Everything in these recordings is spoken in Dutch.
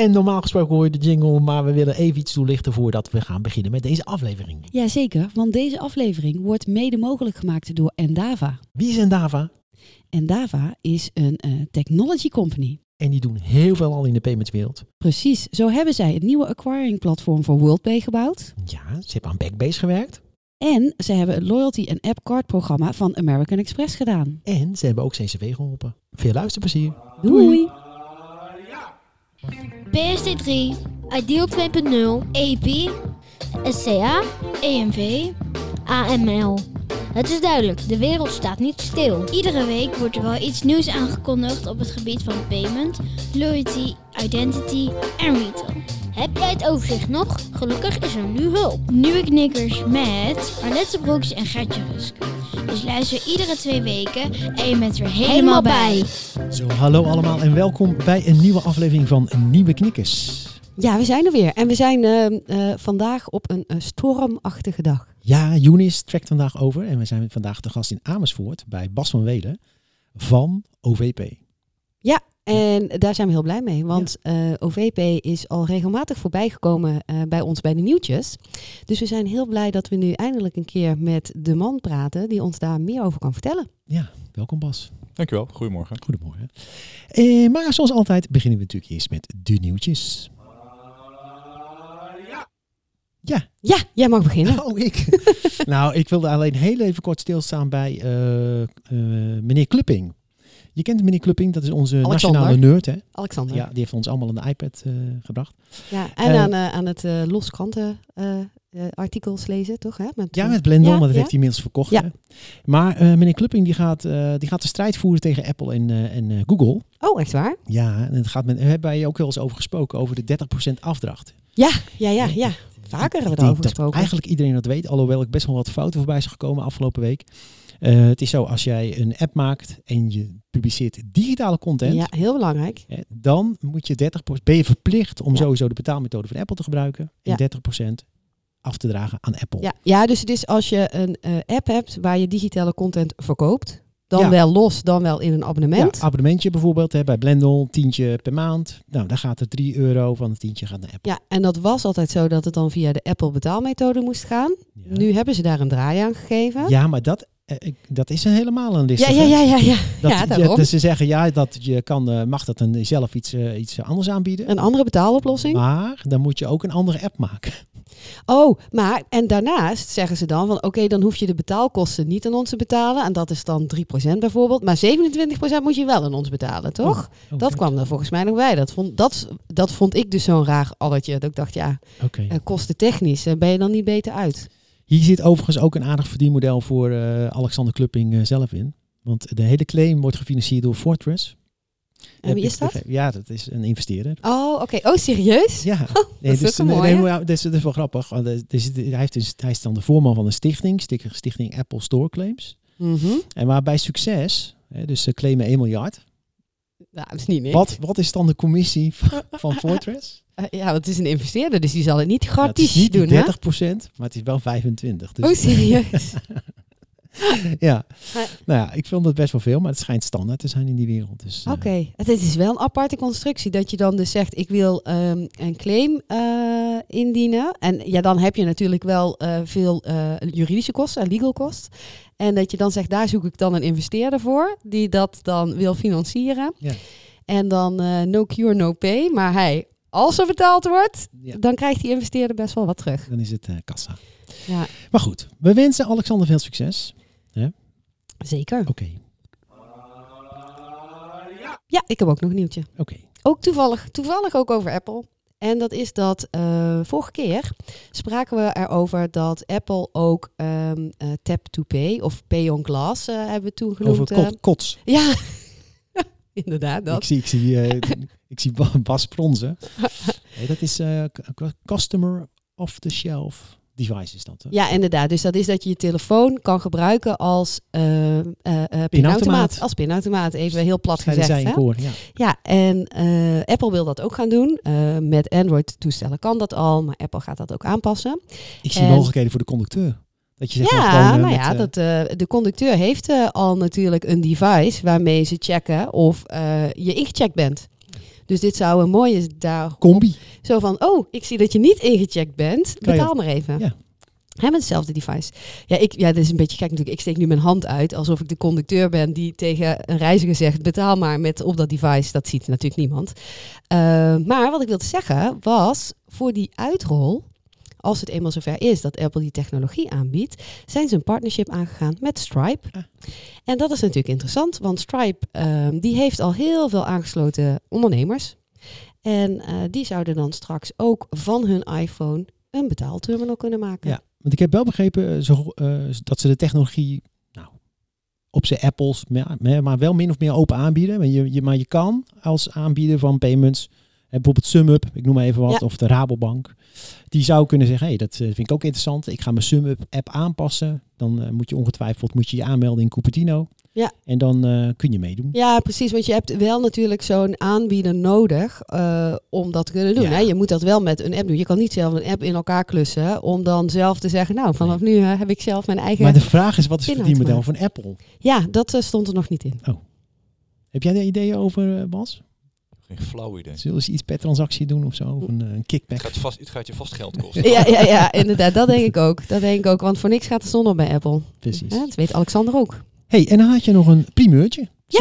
En normaal gesproken hoor je de jingle, maar we willen even iets toelichten voordat we gaan beginnen met deze aflevering. Jazeker, want deze aflevering wordt mede mogelijk gemaakt door Endava. Wie is Endava? Endava is een eh, technology company. En die doen heel veel al in de paymentswereld. Precies, zo hebben zij het nieuwe acquiring platform voor WorldPay gebouwd. Ja, ze hebben aan Backbase gewerkt. En ze hebben het loyalty en app card programma van American Express gedaan. En ze hebben ook CCW geholpen. Veel luisterplezier. Doei! PSD3, Ideal 2.0, EP, SCA, EMV, AML. Het is duidelijk, de wereld staat niet stil. Iedere week wordt er wel iets nieuws aangekondigd op het gebied van payment, loyalty, identity en retail. Heb jij het overzicht nog? Gelukkig is er nu hulp. Nieuwe knikkers met Arlette Broeks en Gertje Rusk. Dus luister iedere twee weken en je bent weer helemaal bij. Zo, hallo allemaal en welkom bij een nieuwe aflevering van Nieuwe Knikkers. Ja, we zijn er weer. En we zijn eh, eh, vandaag op een eh, stormachtige dag. Ja, Younis trekt vandaag over en we zijn vandaag te gast in Amersfoort bij Bas van Welen van OVP. Ja, en daar zijn we heel blij mee, want eh, OVP is al regelmatig voorbijgekomen eh bij ons bij de nieuwtjes. Dus we zijn heel blij dat we nu eindelijk een keer met de man praten die ons daar meer over kan vertellen. Ja, welkom Bas. Dankjewel, goedemorgen. Goedemorgen. Eh, maar zoals altijd beginnen we natuurlijk eerst met de nieuwtjes. Ja, Ja, jij mag beginnen. oh ik. nou, ik wilde alleen heel even kort stilstaan bij eh, eh, meneer Klupping. Je kent meneer Klupping, dat is onze Alexander. nationale nerd, hè? Alexander. Ja, Ja, die heeft ons allemaal een iPad eh, gebracht. en Eh, aan, eh, aan het los kranten eh, artikels lezen, toch? Hè? Met, Ja, met Blendel, Ja, maar dat ja. heeft hij inmiddels verkocht. Ja. hè. Maar meneer Klupping die gaat, die gaat de strijd voeren tegen Apple en, en Google. Oh, echt waar? Ja, en het gaat met, hebben wij ook wel eens over gesproken, over de 30% afdracht. Ja, ja, ja, ja. Vaker hebben we dat gesproken. Eigenlijk iedereen dat weet, alhoewel ik best wel wat fouten voorbij zag gekomen afgelopen week. Eh, het is zo, als jij een app maakt en je publiceert digitale content, Ja, heel belangrijk. dan moet je 30%, ben je verplicht om Ja. sowieso de betaalmethode van Apple te gebruiken en Ja. 30% af te dragen aan Apple. Ja, ja, dus het is als je een eh, app hebt waar je digitale content verkoopt, dan Ja. wel los, dan wel in een abonnement. Ja, abonnementje bijvoorbeeld hè, bij Blendel, tientje per maand. Nou, daar gaat er 3 euro van het tientje gaat naar Apple. Ja, en dat was altijd zo dat het dan via de Apple betaalmethode moest gaan. Ja. Nu hebben ze daar een draai aan gegeven. Ja, maar dat, ik- dat is een helemaal een list. ja, ja, ja, ja. ja. Dat, ja daarom. dus ze zeggen ja, dat je kan, eh, mag dat een, zelf iets, eh, iets anders aanbieden. Een andere betaaloplossing. Maar dan moet je ook een andere app maken. Oh, maar en daarnaast zeggen ze dan van oké, dan hoef je de betaalkosten niet aan ons te betalen. En dat is dan 3% bijvoorbeeld. Maar 27% moet je wel aan ons betalen, toch? Oh, dat kwam er volgens mij nog bij. Dat vond, dat, dat vond ik dus zo'n raar alletje. Dat ik dacht, ja, eh, kostentechnisch eh, ben je dan niet beter uit. Hier zit overigens ook een aardig verdienmodel voor eh, Alexander Klupping eh, zelf in. Want de hele claim wordt gefinancierd door Fortress. En wie is dat? Ja, dat is een investeerder. Oh, oké. Oh, serieus? Ja, dat is ook een nee, ja, dat, is, dat is wel grappig. want zit- hij, heeft dus, hij is dan de voorman van een stichting, stichting, Apple Store Claims. Mhm. En waarbij succes, dus ze claimen 1 miljard. Nou, dat is niet niks. Wat, wat is dan de commissie van, van Fortress? Eh, ja, want het is een investeerder, dus die zal het niet Ja, het gratis is niet die doen, hè? 30% maar het is wel 25. Dus, Oh, serieus? ja. Nou ja, ik vind dat best wel veel, maar het schijnt standaard te zijn in die wereld. Dus, eh, Oké, het is wel een aparte constructie dat je dan dus zegt ik wil ehm, een claim eh, indienen. En ja, dan heb je natuurlijk wel veel juridische kosten en legal kosten. En dat je dan zegt daar zoek ik dan een investeerder voor die dat dan wil financieren. Ja. En dan no cure, no pay. Maar hij, als er betaald wordt, ja, dan krijgt die investeerder best wel wat terug. dan is het eh, kassa. Ja, Maar goed, we wensen Alexander veel succes. zeker. Oké, Ja, ik heb ook nog een nieuwtje. oké. Ook toevallig, toevallig ook over Apple. En dat is dat eh, vorige keer spraken we erover dat Apple ook eh, Tap to Pay of Pay on Glass hebben we toen genoemd. Over kots. ja, inderdaad. Ik Dat. zie, ik zie, eh, ik zie Ba- Bas Pronzen. Nee, dat is eh, customer off-the-shelf device is dat. hè? Ja, inderdaad. Dus dat is dat je je telefoon kan gebruiken als eh, eh, pinautomaat. Pinautomaat. Als pinautomaat, even heel plat gezegd. hè? koor, ja. Ja, en Apple wil dat ook gaan doen. Met Android-toestellen kan dat al, maar Apple gaat dat ook aanpassen. Ik zie En- mogelijkheden voor de conducteur. Dat je maar Ja, gewoon, nou met, ja, eh, dat, eh, de conducteur heeft eh, al natuurlijk een device waarmee ze checken of je ingecheckt bent. Dus dit zou een mooie daar Combi. zo van, oh, ik zie dat je niet ingecheckt bent. Betaal maar even. Ja. Hè, met hetzelfde device. Ja, ik, ja, dit is een beetje gek natuurlijk. Ik steek nu mijn hand uit alsof ik de conducteur ben die tegen een reiziger zegt: betaal maar met op dat device. Dat ziet natuurlijk niemand. Maar wat ik wilde zeggen was: voor die uitrol, als het eenmaal zover is dat Apple die technologie aanbiedt, zijn ze een partnership aangegaan met Stripe. Ah. En dat is natuurlijk interessant, want Stripe ehm, die heeft al heel veel aangesloten ondernemers. En eh, die zouden dan straks ook van hun iPhone een betaalterminal kunnen maken. Ja, want ik heb wel begrepen eh, zo, eh, dat ze de technologie nou, op zijn Apples, maar, wel min of meer open aanbieden. Maar je, je, maar je kan als aanbieder van payments, bijvoorbeeld SumUp, ik noem maar even wat, Ja. of de Rabobank, die zou kunnen zeggen, hey, dat eh, vind ik ook interessant. Ik ga mijn SumUp app aanpassen. Dan eh, moet je ongetwijfeld moet je, je aanmelden in Cupertino. Ja. En dan eh, kun je meedoen. Ja, precies. Want je hebt wel natuurlijk zo'n aanbieder nodig om dat te kunnen doen. Ja. Hè? Je moet dat wel met een app doen. Je kan niet zelf een app in elkaar klussen om dan zelf te zeggen, nou, vanaf nu heb ik zelf mijn eigen... Maar de vraag is, wat is het verdienmodel van Apple? Ja, dat stond er nog niet in. Heb jij daar ideeën over, Bas? Geen flauw idee. Zullen ze iets per transactie doen of zo? Of een, eh, een Het kickback? gaat, vast, het gaat je vast geld kosten. Ja, ja, ja, inderdaad. Dat denk ik ook. Dat denk ik ook. Want voor niks gaat de zon op bij Apple. Precies. Dat weet Alexander ook. hey, en dan had je nog een primeurtje. Ja.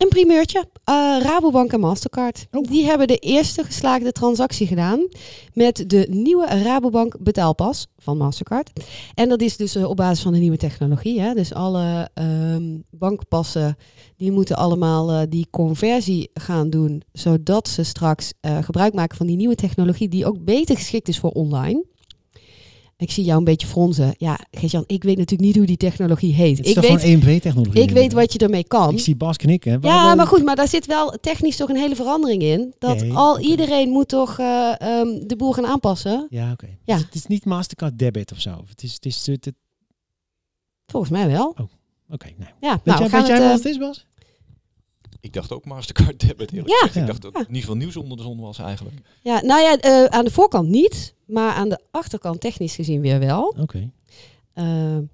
Een primeurtje. Eh, Rabobank en Mastercard. Oh. Die hebben de eerste geslaagde transactie gedaan met de nieuwe Rabobank betaalpas van Mastercard. En dat is dus eh, op basis van de nieuwe technologie. Hè? Dus alle ehm, bankpassen die moeten allemaal eh, die conversie gaan doen, zodat ze straks gebruik maken van die nieuwe technologie die ook beter geschikt is voor online. Ik zie jou een beetje fronzen. Ja, Geert-Jan, ik weet natuurlijk niet hoe die technologie heet. Het is Ik toch weet, gewoon EMV-technologie? ik weet wat je ermee kan. Ik zie Bas knikken. Ja, maar goed, maar daar zit wel technisch toch een hele verandering in. Dat Nee, al oké. iedereen moet toch eh, ehm, de boel gaan aanpassen. Ja, oké. Ja. Dus het is niet Mastercard debit of zo. Het is, het is het, Volgens mij wel. oké. nou. Ja, nou, jij, weet jij het, eh, wat het is, Bas? Ik dacht ook Mastercard debit eerlijk Ja. Ik dacht dat Ja. het niet veel nieuws onder de zon was eigenlijk. ja, nou ja, eh, aan de voorkant niet, maar aan de achterkant technisch gezien weer wel. Oké. Eh,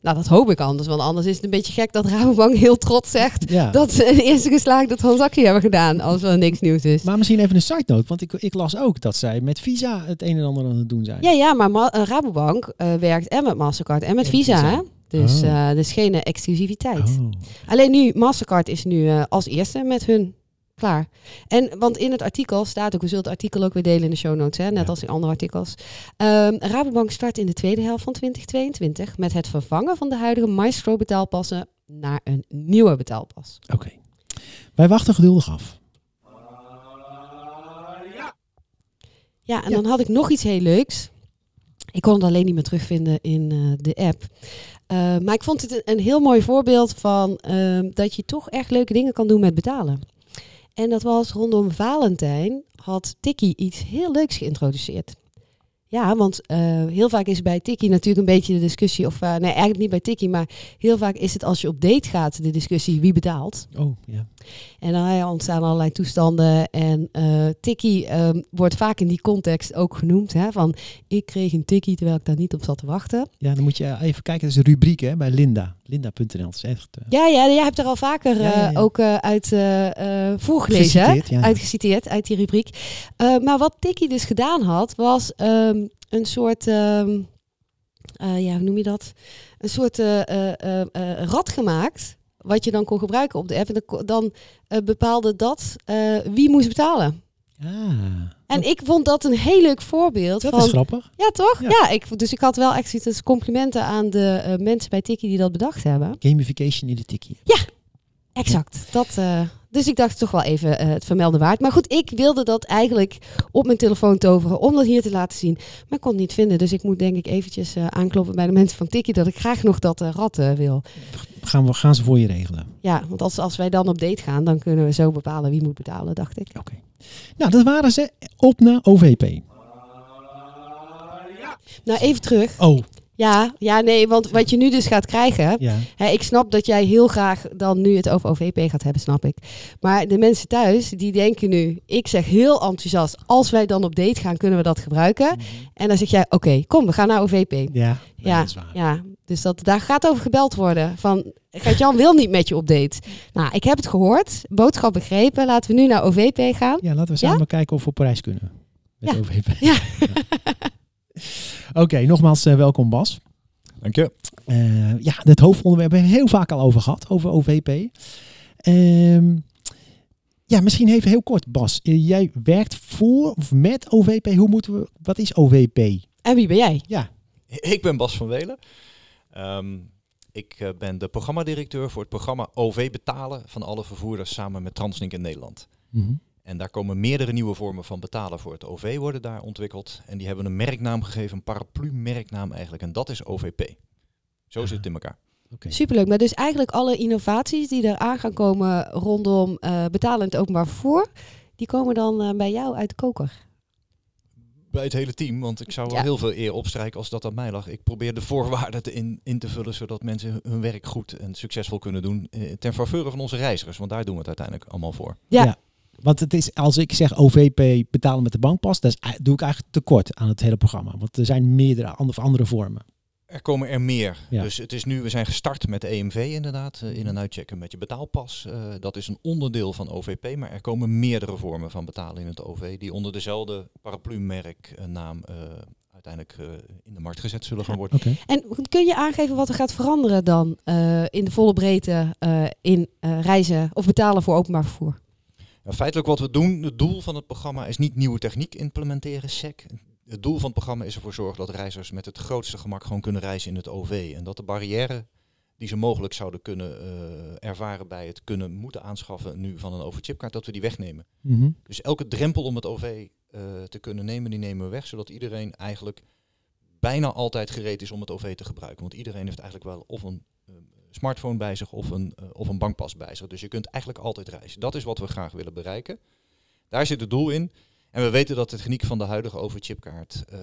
nou, dat hoop ik anders, want anders is het een beetje gek dat Rabobank heel trots zegt Ja. dat ze een eerste geslaagde transactie hebben gedaan als er niks nieuws is. Maar misschien even een side note, want ik, ik las ook dat zij met Visa het een en ander aan het doen zijn. Ja, ja, maar Ma- eh, Rabobank eh, werkt en met Mastercard en met En Visa. Visa. Dus Oh. eh dus geen eh, exclusiviteit. Oh. Alleen nu, Mastercard is nu eh, als eerste met hun klaar. En want in het artikel staat ook, we zullen het artikel ook weer delen in de show notes, hè, net Ja. als in andere artikels. Ehm, Rabobank start in de tweede helft van 2022 met het vervangen van de huidige Maestro betaalpassen naar een nieuwe betaalpas. Oké. Wij wachten geduldig af. Ja, en Ja. dan had ik nog iets heel leuks. Ik kon het alleen niet meer terugvinden in eh, de app. Eh, maar ik vond het een, heel mooi voorbeeld van ehm, dat je toch echt leuke dingen kan doen met betalen. En dat was rondom Valentijn had Tikkie iets heel leuks geïntroduceerd. Ja, want eh, heel vaak is bij Tikkie natuurlijk een beetje de discussie, of eh, nee, eigenlijk niet bij Tikkie, maar heel vaak is het als je op date gaat de discussie wie betaalt. Oh, ja. En dan ontstaan allerlei toestanden. En tikkie ehm, wordt vaak in die context ook genoemd. Hè, van ik kreeg een tikkie terwijl ik daar niet op zat te wachten. Ja, dan moet je even kijken. Dat is een rubriek hè, bij Linda. Linda.nl. Echt eh, Ja, ja, jij hebt er al vaker Ja, ja, eh, ook eh, uit voorgelezen. geciteerd. Uitgeciteerd uit die rubriek. Maar wat Tikkie dus gedaan had, was ehm, een soort, ehm, eh, ja, hoe noem je dat? Een soort rad gemaakt, wat je dan kon gebruiken op de app. En dan, bepaalde dat wie moest betalen. Ah, En ik vond dat een heel leuk voorbeeld dat van... is grappig. Ja, toch? Ja. Ja, ik, dus ik had wel echt zoiets als complimenten aan de eh, mensen bij Tikkie die dat bedacht hebben. Gamification in de tikkie. Exact. Dat, eh, dus ik dacht toch wel even eh, het vermelden waard. Maar goed, ik wilde dat eigenlijk op mijn telefoon toveren om dat hier te laten zien. Maar ik kon het niet vinden. Dus ik moet denk ik eventjes aankloppen bij de mensen van Tikkie dat ik graag nog dat rad eh, wil. Gaan, we, gaan ze voor je regelen. Ja, want als, als wij dan op date gaan, dan kunnen we zo bepalen wie moet betalen, dacht ik. Oké. Nou, dat waren ze. Op naar OVP. Nou, even terug. Oh, Ja, ja, nee, want wat je nu dus gaat krijgen, ja. Hè, ik snap dat jij heel graag dan nu het over OVP gaat hebben, snap ik. Maar de mensen thuis, die denken nu, ik zeg heel enthousiast, als wij dan op date gaan, kunnen we dat gebruiken. En dan zeg jij, oké, kom, we gaan naar OVP. Ja, Ja, dat is waar. ja. Dus dat, daar gaat over gebeld worden. Van, Gert-Jan wil niet met je op date. Nou, ik heb het gehoord. Boodschap begrepen. Laten we nu naar OVP gaan. Ja, laten we Ja? samen kijken of we op Parijs kunnen. Met Ja. OVP. Ja. Oké, nogmaals eh, welkom Bas. Dank je. Eh, ja, het hoofdonderwerp hebben we heel vaak al over gehad, over OVP. Ehm, ja, misschien even heel kort, Bas. Eh, jij werkt voor of met OVP. Hoe moeten we, wat is OVP? En wie ben jij? Ja, Ik ben Bas van Welen. Ehm, ik eh, ben de programmadirecteur voor het programma OV Betalen van alle vervoerders samen met Translink in Nederland. Mhm. En daar komen meerdere nieuwe vormen van betalen voor het OV worden daar ontwikkeld. En die hebben een merknaam gegeven, een paraplu-merknaam eigenlijk. En dat is OVP. Zo zit het in elkaar. oké. Superleuk. Maar dus eigenlijk alle innovaties die er aan gaan komen rondom eh betalen in het openbaar vervoer, die komen dan eh, bij jou uit de koker. Bij het hele team, want ik zou wel Ja. heel veel eer opstrijken als dat aan mij lag. Ik probeer de voorwaarden te in, in te vullen, zodat mensen hun- werk goed en succesvol kunnen doen. eh, ten faveur van onze reizigers, want daar doen we het uiteindelijk allemaal voor. Ja. Ja. Want het is, als ik zeg OVP betalen met de bankpas, dat doe ik eigenlijk tekort aan het hele programma. Want er zijn meerdere andere, andere vormen. Er komen er meer. Ja. Dus het is nu, we zijn gestart met EMV inderdaad, eh, in- en uitchecken met je betaalpas. Eh, dat is een onderdeel van OVP, maar er komen meerdere vormen van betalen in het OV die onder dezelfde paraplu-merknaam eh, uiteindelijk eh, in de markt gezet zullen gaan worden. En kun je aangeven wat er gaat veranderen dan in de volle breedte in reizen of betalen voor openbaar vervoer? Ja, feitelijk wat we doen, het doel van het programma is niet nieuwe techniek implementeren, SEC. Het doel van het programma is ervoor zorgen dat reizigers met het grootste gemak gewoon kunnen reizen in het OV. En dat de barrière die ze mogelijk zouden kunnen eh, ervaren bij het kunnen moeten aanschaffen nu van een overchipkaart, dat we die wegnemen. Mhm. Dus elke drempel om het OV eh, te kunnen nemen, die nemen we weg, zodat iedereen eigenlijk bijna altijd gereed is om het OV te gebruiken. Want iedereen heeft eigenlijk wel of een eh, smartphone bij zich of een, of een bankpas bij zich. Dus je kunt eigenlijk altijd reizen. Dat is wat we graag willen bereiken. Daar zit het doel in. En we weten dat de techniek van de huidige overchipkaart eh,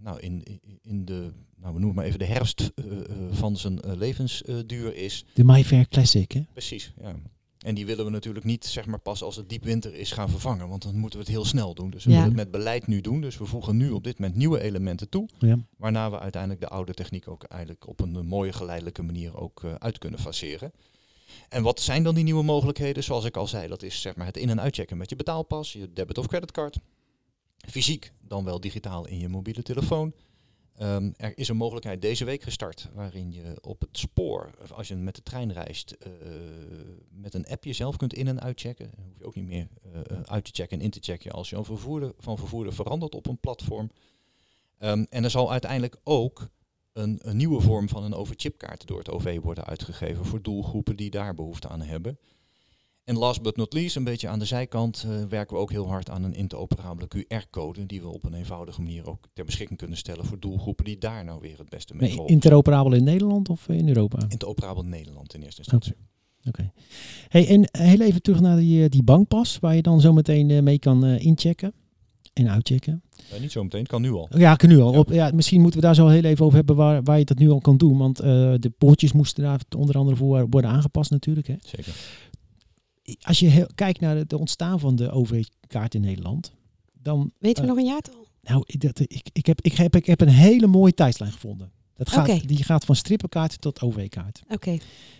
nou in, in- de, nou we noemen maar even de herfst eh, eh, van zijn levensduur is. De MyFair Classic, hè? Precies, ja. En die willen we natuurlijk niet zeg maar, pas als het diep winter is gaan vervangen, want dan moeten we het heel snel doen. Dus we Ja. willen het met beleid nu doen. Dus we voegen nu op dit moment nieuwe elementen toe, Ja. waarna we uiteindelijk de oude techniek ook eigenlijk op een mooie geleidelijke manier ook eh, uit kunnen faceren. En wat zijn dan die nieuwe mogelijkheden? Zoals ik al zei, dat is zeg maar het in- en uitchecken met je betaalpas, je debit- of creditcard. Fysiek, dan wel digitaal in je mobiele telefoon. Ehm, er is een mogelijkheid deze week gestart waarin je op het spoor, als je met de trein reist, eh, met een app jezelf kunt in- en uitchecken. Dan hoef je ook niet meer eh, eh, uit te checken en in te checken als je een vervoerder, van vervoerder verandert op een platform. Ehm, en er zal uiteindelijk ook een, een nieuwe vorm van een overchipkaart door het OV worden uitgegeven voor doelgroepen die daar behoefte aan hebben. En last but not least, een beetje aan de zijkant, eh, werken we ook heel hard aan een interoperabele QR-code die we op een eenvoudige manier ook ter beschikking kunnen stellen voor doelgroepen die daar nou weer het beste mee Nee, interoperabel in Nederland of in Europa? Interoperabel Nederland in eerste instantie. Oké. Hey, en heel even terug naar die, eh, die bankpas, waar je dan zo meteen eh, mee kan inchecken en uitchecken. Eh, niet zo meteen, het kan nu al. Ja, ik kan nu al. Ja. Op, ja, misschien moeten we daar zo heel even over hebben waar, waar je dat nu al kan doen. Want eh, de poortjes moesten daar onder andere voor worden aangepast natuurlijk. Hè. Zeker. Als je heel- kijkt naar het ontstaan van de OV-kaart in Nederland, dan... Weten we Eh, nog een jaartal? Nou, ik, dat, ik, ik, heb, ik, heb, ik heb een hele mooie tijdslijn gevonden. Dat gaat. Die gaat van strippenkaart tot OV-kaart. Oké.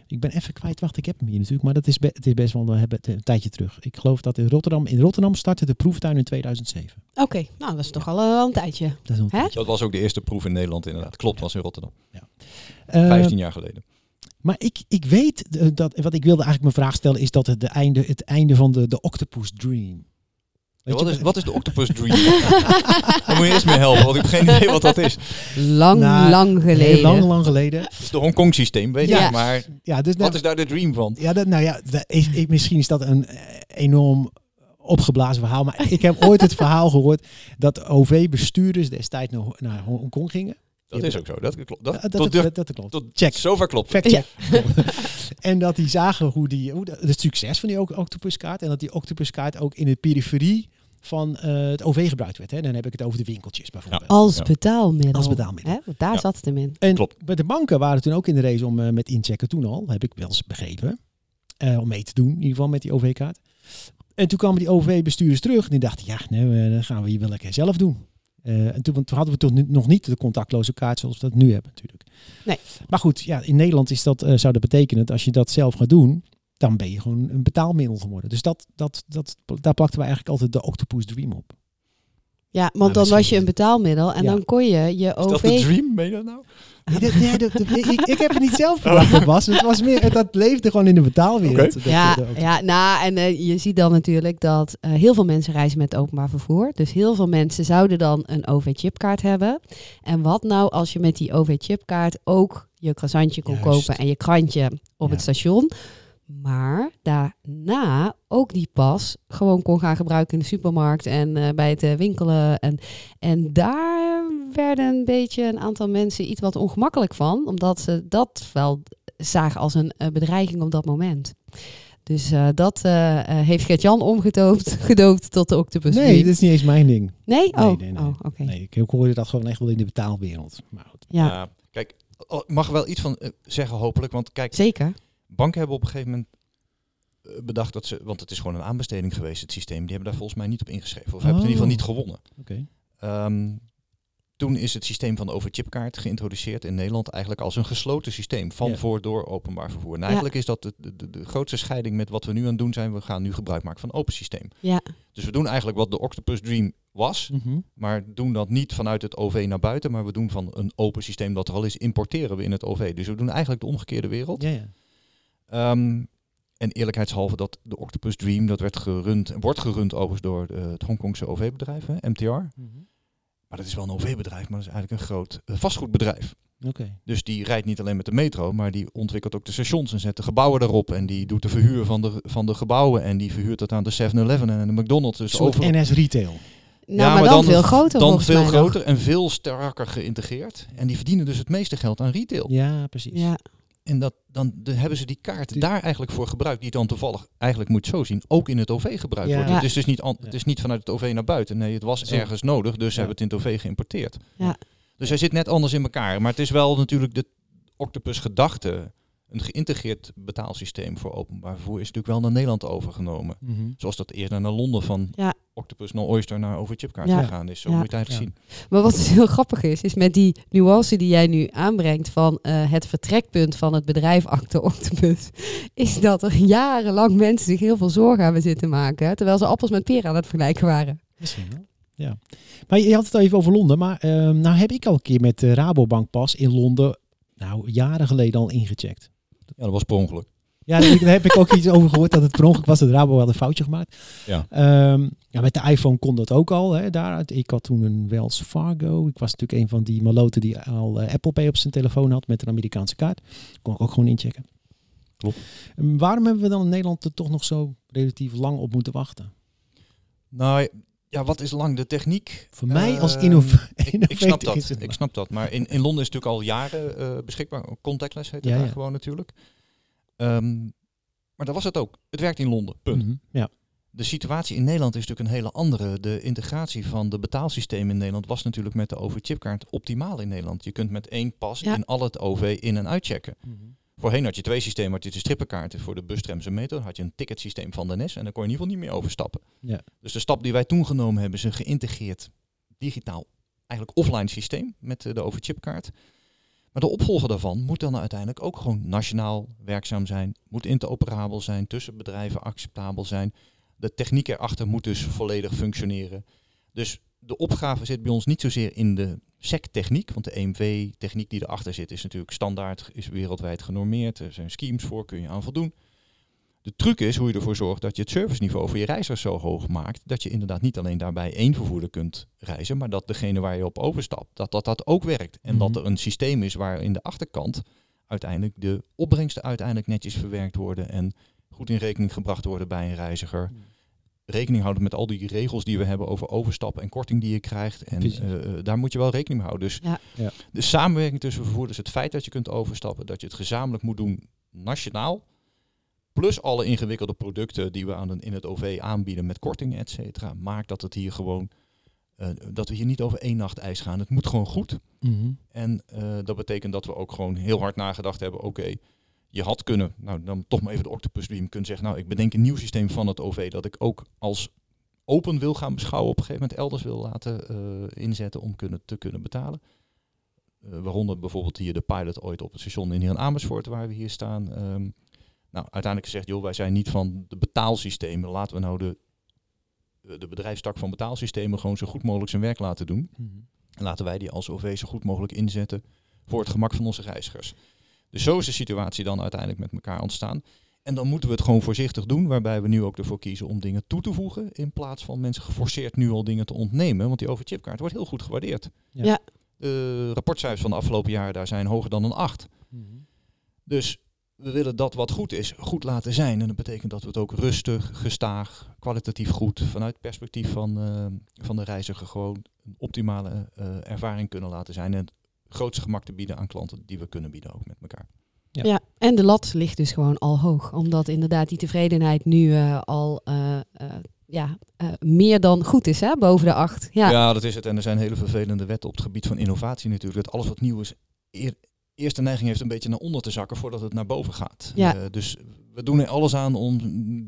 Ik ben even kwijt, wacht, ik heb hem hier natuurlijk, maar dat is, be- het is best wel we hebben het een tijdje terug. Ik geloof dat in Rotterdam, in Rotterdam startte de proeftuin in 2007. Oké, nou dat is toch al eh, een tijdje. Dat is een Hè? tijdje. Dat was ook de eerste proef in Nederland inderdaad. Klopt, was in Rotterdam. Eh, 15 jaar geleden. maar ik, ik weet eh, dat, wat ik wilde eigenlijk mijn vraag stellen, is dat het, de einde, het einde van de, de Octopus Dream. Ja, wat, je- is, wat is de Octopus Dream? Daar moet je eerst mee helpen, want ik heb geen idee wat dat is. Lang, Nou, lang geleden. Heel lang, lang geleden. Het is de Hongkong systeem, weet Ja. je. Maar Ja, dus wat is daar de dream van? Ja, dat, nou ja, dat is, ik, misschien is dat een eh, enorm opgeblazen verhaal. Maar ik heb ooit het verhaal gehoord dat OV-bestuurders destijds naar, naar Hongkong gingen. Dat is ook zo. Dat klopt. Dat, dat, tot, dat, de- dat, dat klopt. tot Check. zover klopt. Fact check. en dat die zagen hoe die, hoe de, het succes van die oc- octopuskaart. En dat die octopuskaart ook in de periferie van eh, het OV gebruikt werd. Hè. Dan heb ik het over de winkeltjes bijvoorbeeld. Als Ja. betaalmiddel. Als betaalmiddel. Hè? Want Daar Ja. zat het hem in. En Klopt. bij de banken waren toen ook in de race om eh, met inchecken toen al, heb ik wel eens begrepen. Eh, om mee te doen, in ieder geval met die OV-kaart. En toen kwamen die OV-bestuurders terug en die dachten, ja, nee, dan gaan we hier wel lekker zelf doen. Eh, en toen, toen hadden we toch nu- nog niet de contactloze kaart zoals we dat nu hebben natuurlijk. Nee. Maar goed, ja, in Nederland is dat, eh, zou dat betekenen dat als je dat zelf gaat doen, dan ben je gewoon een betaalmiddel geworden. Dus dat, dat, dat, daar plakten we eigenlijk altijd de Octopus Dream op. Ja, want Nou, dan was je een betaalmiddel en Ja. dan kon je je Is dat de OV... dream, meen je dat nou? Nee, dat- nee, dat- dat- ik, ik heb het niet zelf bedacht, dat was. Het was meer, dat leefde gewoon in de betaalwereld. Dat- Ja, dat- ja, nou, en eh, je ziet dan natuurlijk dat eh, heel veel mensen reizen met openbaar vervoer. Dus heel veel mensen zouden dan een OV-chipkaart hebben. En wat nou als je met die OV-chipkaart ook je croissantje kon Juist. kopen en je krantje op Ja. het station. Maar daarna ook die pas gewoon kon gaan gebruiken in de supermarkt en eh, bij het eh, winkelen. En, en daar werden een beetje een aantal mensen iets wat ongemakkelijk van. Omdat ze dat wel zagen als een eh, bedreiging op dat moment. Dus eh, dat eh, eh, heeft Gert-Jan omgedoopt gedoopt tot de Octopus nee, dat is niet eens mijn ding. Nee? Nee, Oh, nee, nee. oh oké. Nee, ik hoorde dat gewoon echt wel in de betaalwereld. Maar goed. Ja, kijk, oh, ik mag er wel iets van zeggen hopelijk. Want kijk, zeker. Banken hebben op een gegeven moment eh, bedacht dat ze... Want het is gewoon een aanbesteding geweest, het systeem. Die hebben daar volgens mij niet op ingeschreven. Of hebben het in ieder geval Oh. niet gewonnen. Oké. Ehm, toen is het systeem van de overchipkaart geïntroduceerd in Nederland eigenlijk als een gesloten systeem van Ja. voor door openbaar vervoer. En eigenlijk is dat de, de, de, grootste scheiding met wat we nu aan het doen zijn. We gaan nu gebruik maken van open systeem. Ja, Dus we doen eigenlijk wat de Octopus Dream was, Mhm. maar doen dat niet vanuit het OV naar buiten, maar we doen van een open systeem dat er al is, importeren we in het OV. Dus we doen eigenlijk de omgekeerde wereld. Ja, ja. Ehm, en eerlijkheidshalve dat de Octopus Dream, dat werd gerund, wordt gerund overigens door eh, het Hongkongse OV-bedrijf, MTR. Mhm. Maar dat is wel een OV-bedrijf, maar dat is eigenlijk een groot eh, vastgoedbedrijf. Oké. Dus die rijdt niet alleen met de metro, maar die ontwikkelt ook de stations en zet de gebouwen erop. En die doet de verhuur van de, van de gebouwen. En die verhuurt dat aan de 7-Eleven en de McDonald's. Dus overal- NS Retail. nou, maar, dan, veel groter Dan veel mij nog. groter en veel sterker geïntegreerd. En die verdienen dus het meeste geld aan retail. Ja, precies. Ja, En dat, dan de, hebben ze die kaart Die- daar eigenlijk voor gebruikt. Die dan toevallig, eigenlijk moet zo zien, ook in het OV gebruikt Ja. wordt. Ja. Het, is dus niet an- het is niet vanuit het OV naar buiten. Nee, het was ergens nodig, dus ze hebben het in het OV geïmporteerd. Ja. Dus hij zit net anders in elkaar. Maar het is wel natuurlijk de Octopus gedachte. Een geïntegreerd betaalsysteem voor openbaar vervoer is natuurlijk wel naar Nederland overgenomen. Mhm. Zoals dat eerder naar Londen van Ja. Octopus naar Oyster naar overchipkaart Ja. gegaan is. Zo Ja. moet je het eigenlijk zien. maar wat dus heel grappig is, is met die nuance die jij nu aanbrengt van eh, het vertrekpunt van het bedrijf achter Octopus, is dat er jarenlang mensen zich heel veel zorgen hebben zitten maken, terwijl ze appels met peren aan het vergelijken waren. Misschien wel. Ja. Maar je had het al even over Londen. Maar ehm, nou heb ik al een keer met de Rabobank pas in Londen, nou jaren geleden al ingecheckt. Ja, dat was per ongeluk. Ja, daar, heb ik ook iets over gehoord dat het per ongeluk was dat Rabo had een foutje gemaakt. Ja. Ehm, ja, met de iPhone kon dat ook al. Hè, daaruit. Ik had toen een Wells Fargo. Ik was natuurlijk een van die maloten die al eh, Apple Pay op zijn telefoon had met een Amerikaanse kaart. Kon ik ook gewoon inchecken. Klopt. Ehm, waarom hebben we dan in Nederland er toch nog zo relatief lang op moeten wachten? Nou ja, wat is lang de techniek? Voor mij als Ehm, innov ik, ik snap innovator dat. Ik maar. snap dat. Maar in, in Londen is het natuurlijk al jaren eh, beschikbaar. Contactless heet het Ja, daar ja. gewoon natuurlijk. Ehm, maar dat was het ook. Het werkt in Londen. Punt. Mhm, Ja. De situatie in Nederland is natuurlijk een hele andere. De integratie van de betaalsystemen in Nederland was natuurlijk met de overchipkaart optimaal in Nederland. Je kunt met één pas Ja. in al het OV in- en uitchecken. Mhm. Voorheen had je twee systemen. Had je de strippenkaarten voor de bus, trams en metro. had je een ticketsysteem van de NS. En dan kon je in ieder geval niet meer overstappen. Ja. Dus de stap die wij toen genomen hebben is een geïntegreerd digitaal, eigenlijk offline systeem met eh, de overchipkaart. Maar de opvolger daarvan moet dan uiteindelijk ook gewoon nationaal werkzaam zijn. Moet interoperabel zijn, tussen bedrijven acceptabel zijn. De techniek erachter moet dus volledig functioneren. Dus de opgave zit bij ons niet zozeer in de SEC-techniek, want de EMV-techniek die erachter zit is natuurlijk standaard, is wereldwijd genormeerd. Er zijn schemes voor, kun je aan voldoen. De truc is hoe je ervoor zorgt dat je het serviceniveau voor je reizigers zo hoog maakt, dat je inderdaad niet alleen daarbij één vervoerder kunt reizen, maar dat degene waar je op overstapt, dat dat, dat ook werkt. En dat Mhm. er een systeem is waar in de achterkant uiteindelijk de opbrengsten uiteindelijk netjes verwerkt worden en goed in rekening gebracht worden bij een reiziger. Rekening houden met al die regels die we hebben over overstappen en korting die je krijgt. En eh, eh, daar moet je wel rekening mee houden. Dus Ja. Ja. de samenwerking tussen vervoerders, het feit dat je kunt overstappen, dat je het gezamenlijk moet doen nationaal. Plus alle ingewikkelde producten die we aan een, in het OV aanbieden met kortingen, et cetera. Maakt dat het hier gewoon, eh, dat we hier niet over één nacht ijs gaan. Het moet gewoon goed. Mhm. En eh, dat betekent dat we ook gewoon heel hard nagedacht hebben. Oké, je had kunnen, nou dan toch maar even de Octopus Dream kunnen zeggen. Nou, ik bedenk een nieuw systeem van het OV dat ik ook als open wil gaan beschouwen, op een gegeven moment elders wil laten eh, inzetten om kunnen, te kunnen betalen. Eh, waaronder bijvoorbeeld hier de pilot ooit op het station in hier in Amersfoort, waar we hier staan. Ehm, nou, uiteindelijk gezegd, joh, wij zijn niet van de betaalsystemen. Laten we nou de, de bedrijfstak van betaalsystemen gewoon zo goed mogelijk zijn werk laten doen. Mhm. En laten wij die als OV zo goed mogelijk inzetten voor het gemak van onze reizigers. Dus zo is de situatie dan uiteindelijk met elkaar ontstaan. En dan moeten we het gewoon voorzichtig doen, waarbij we nu ook ervoor kiezen om dingen toe te voegen, in plaats van mensen geforceerd nu al dingen te ontnemen. Want die overchipkaart wordt heel goed gewaardeerd. Ja. Ja. De rapportcijfers van de afgelopen jaren daar zijn hoger dan een 8. Mhm. Dus we willen dat wat goed is, goed laten zijn. En dat betekent dat we het ook rustig, gestaag, kwalitatief goed, vanuit het perspectief van, eh, van de reiziger gewoon een optimale eh, ervaring kunnen laten zijn. En het grootste gemak te bieden aan klanten die we kunnen bieden ook met elkaar. Ja. Ja. en de lat ligt dus gewoon al hoog. Omdat inderdaad die tevredenheid nu eh, al eh, eh, ja, eh, meer dan goed is, hè? boven de acht. Ja, Ja. dat is het. En er zijn hele vervelende wetten op het gebied van innovatie natuurlijk. Dat alles wat nieuw is, eer, eerst de neiging heeft een beetje naar onder te zakken voordat het naar boven gaat. Ja. Eh, dus we doen er alles aan om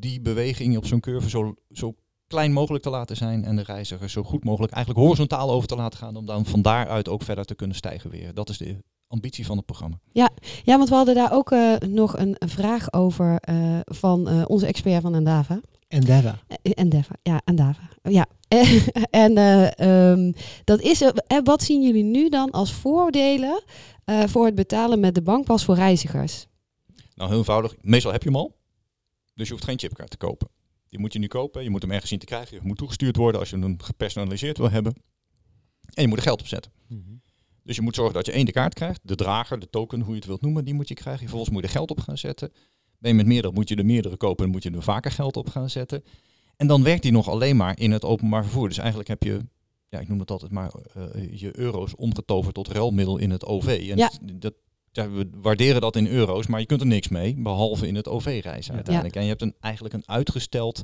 die beweging op zo'n curve zo, zo klein mogelijk te laten zijn. En de reiziger zo goed mogelijk eigenlijk horizontaal over te laten gaan. Om dan van daaruit ook verder te kunnen stijgen weer. Dat is de ambitie van het programma. ja, want we hadden daar ook eh, nog een, een vraag over eh, van eh, onze expert van Endava. Endeavor. Eh, Endeavor, ja, Endava. Ja. en eh, ehm, dat is, wat zien jullie nu dan als voordelen eh, voor het betalen met de bankpas voor reizigers? Nou, heel eenvoudig. Meestal heb je hem al. Dus je hoeft geen chipkaart te kopen. Die moet je nu kopen. Je moet hem ergens zien te krijgen. Je moet toegestuurd worden als je hem gepersonaliseerd wil hebben. En je moet er geld op zetten. Mhm. Dus je moet zorgen dat je één de kaart krijgt. De drager, de token, hoe je het wilt noemen, die moet je krijgen. Vervolgens moet je er geld op gaan zetten. Ben je met meerdere, moet je er meerdere kopen en moet je er vaker geld op gaan zetten. En dan werkt die nog alleen maar in het openbaar vervoer. Dus eigenlijk heb je, ja, ik noem het altijd maar, eh, je euro's omgetoverd tot ruilmiddel in het OV. En Ja. dat, ja, we waarderen dat in euro's, maar je kunt er niks mee, behalve in het OV reizen Ja. uiteindelijk. En je hebt een, eigenlijk een uitgesteld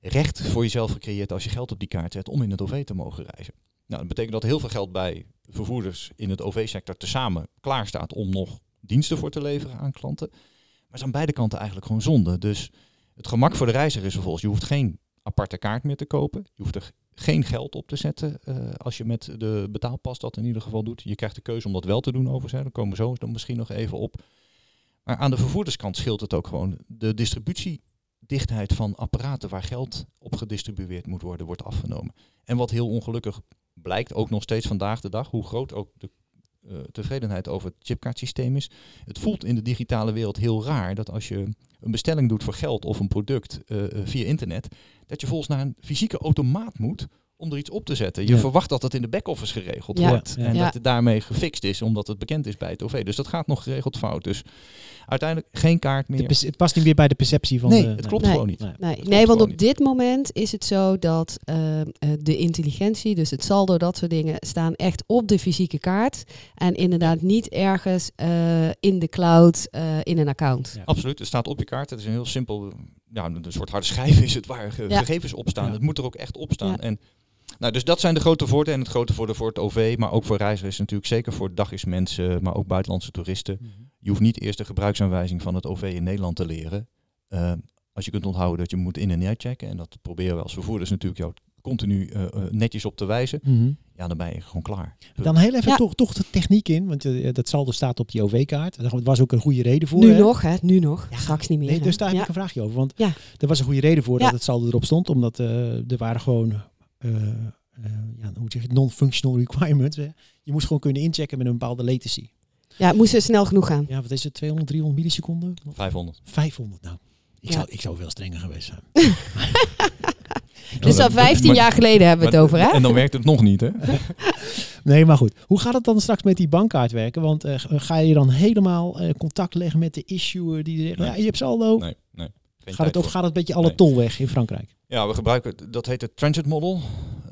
recht voor jezelf gecreëerd als je geld op die kaart zet om in het OV te mogen reizen. Nou, dat betekent dat heel veel geld bij vervoerders in het OV-sector tezamen klaar staat om nog diensten voor te leveren aan klanten. Maar het is aan beide kanten eigenlijk gewoon zonde. Dus het gemak voor de reiziger is vervolgens, je hoeft geen aparte kaart meer te kopen. Je hoeft er geen geld op te zetten eh, als je met de betaalpas dat in ieder geval doet. Je krijgt de keuze om dat wel te doen overigens. hè. Daar komen we zo dan misschien nog even op. Maar aan de vervoerderskant scheelt het ook gewoon. De distributiedichtheid van apparaten waar geld op gedistribueerd moet worden, wordt afgenomen. En wat heel ongelukkig blijkt, ook nog steeds vandaag de dag, hoe groot ook de eh, tevredenheid over het chipkaartsysteem is. Het voelt in de digitale wereld heel raar dat als je een bestelling doet voor geld of een product eh, eh, via internet, dat je volgens naar een fysieke automaat moet om er iets op te zetten. Je Ja. verwacht dat het in de back-office geregeld Ja. wordt Ja. en Ja. dat het daarmee gefixt is, omdat het bekend is bij het OV. Dus dat gaat nog geregeld fout. Dus uiteindelijk geen kaart meer. Het past niet meer bij de perceptie van nee, de... het klopt Nee. gewoon niet. Nee. Nee, want op dit moment is het zo dat eh, eh, de intelligentie, dus het saldo, dat soort dingen, staan echt op de fysieke kaart. En inderdaad niet ergens eh, in de cloud eh, in een account. Ja. Absoluut, het staat op je kaart. Het is een heel simpel, ja, een soort harde schijf is het waar ge- Ja. gegevens op staan. Ja. Het moet er ook echt op staan. Ja. En, nou, dus dat zijn de grote voordelen. En het grote voordeel voor het OV, maar ook voor reizigers is natuurlijk zeker voor dagjesmensen, maar ook buitenlandse toeristen. Mhm. Je hoeft niet eerst de gebruiksaanwijzing van het OV in Nederland te leren. Eh, als je kunt onthouden dat je moet in- en uitchecken, en dat proberen we als vervoerders natuurlijk jou continu eh, eh, netjes op te wijzen, Mhm. ja, dan ben je gewoon klaar. Dan heel even Ja. toch, toch de techniek in, want dat saldo staat op die OV-kaart. Daar was ook een goede reden voor. Nu hè? nog, hè? Nu nog. Ja. Straks niet meer. Nee, dus daar heb Ja. ik een vraagje over. Want Ja. er was een goede reden voor Ja. dat het saldo erop stond. Omdat eh, er waren gewoon ja, hoe zeg je, non-functional requirements. Hè. Je moest gewoon kunnen inchecken met een bepaalde latency. Ja, het moest snel genoeg gaan. Ja, wat is het? 200, 300 milliseconden? 500. 500 nou. Ik, Ja. zou, ik zou veel strenger geweest zijn. Dus al maar- 15 maar- jaar geleden hebben we het over, hè? En dan werkt het nog niet, hè? Nee, maar goed. Hoe gaat het dan straks met die bankkaart werken? Want eh, ga je dan helemaal eh, contact leggen met de issuer die zegt, Nee. ja, je hebt saldo. Nee, nee. Geen Gaat het, of gaat het een beetje alle Nee. tolweg in Frankrijk? Ja, we gebruiken, dat heet het transit model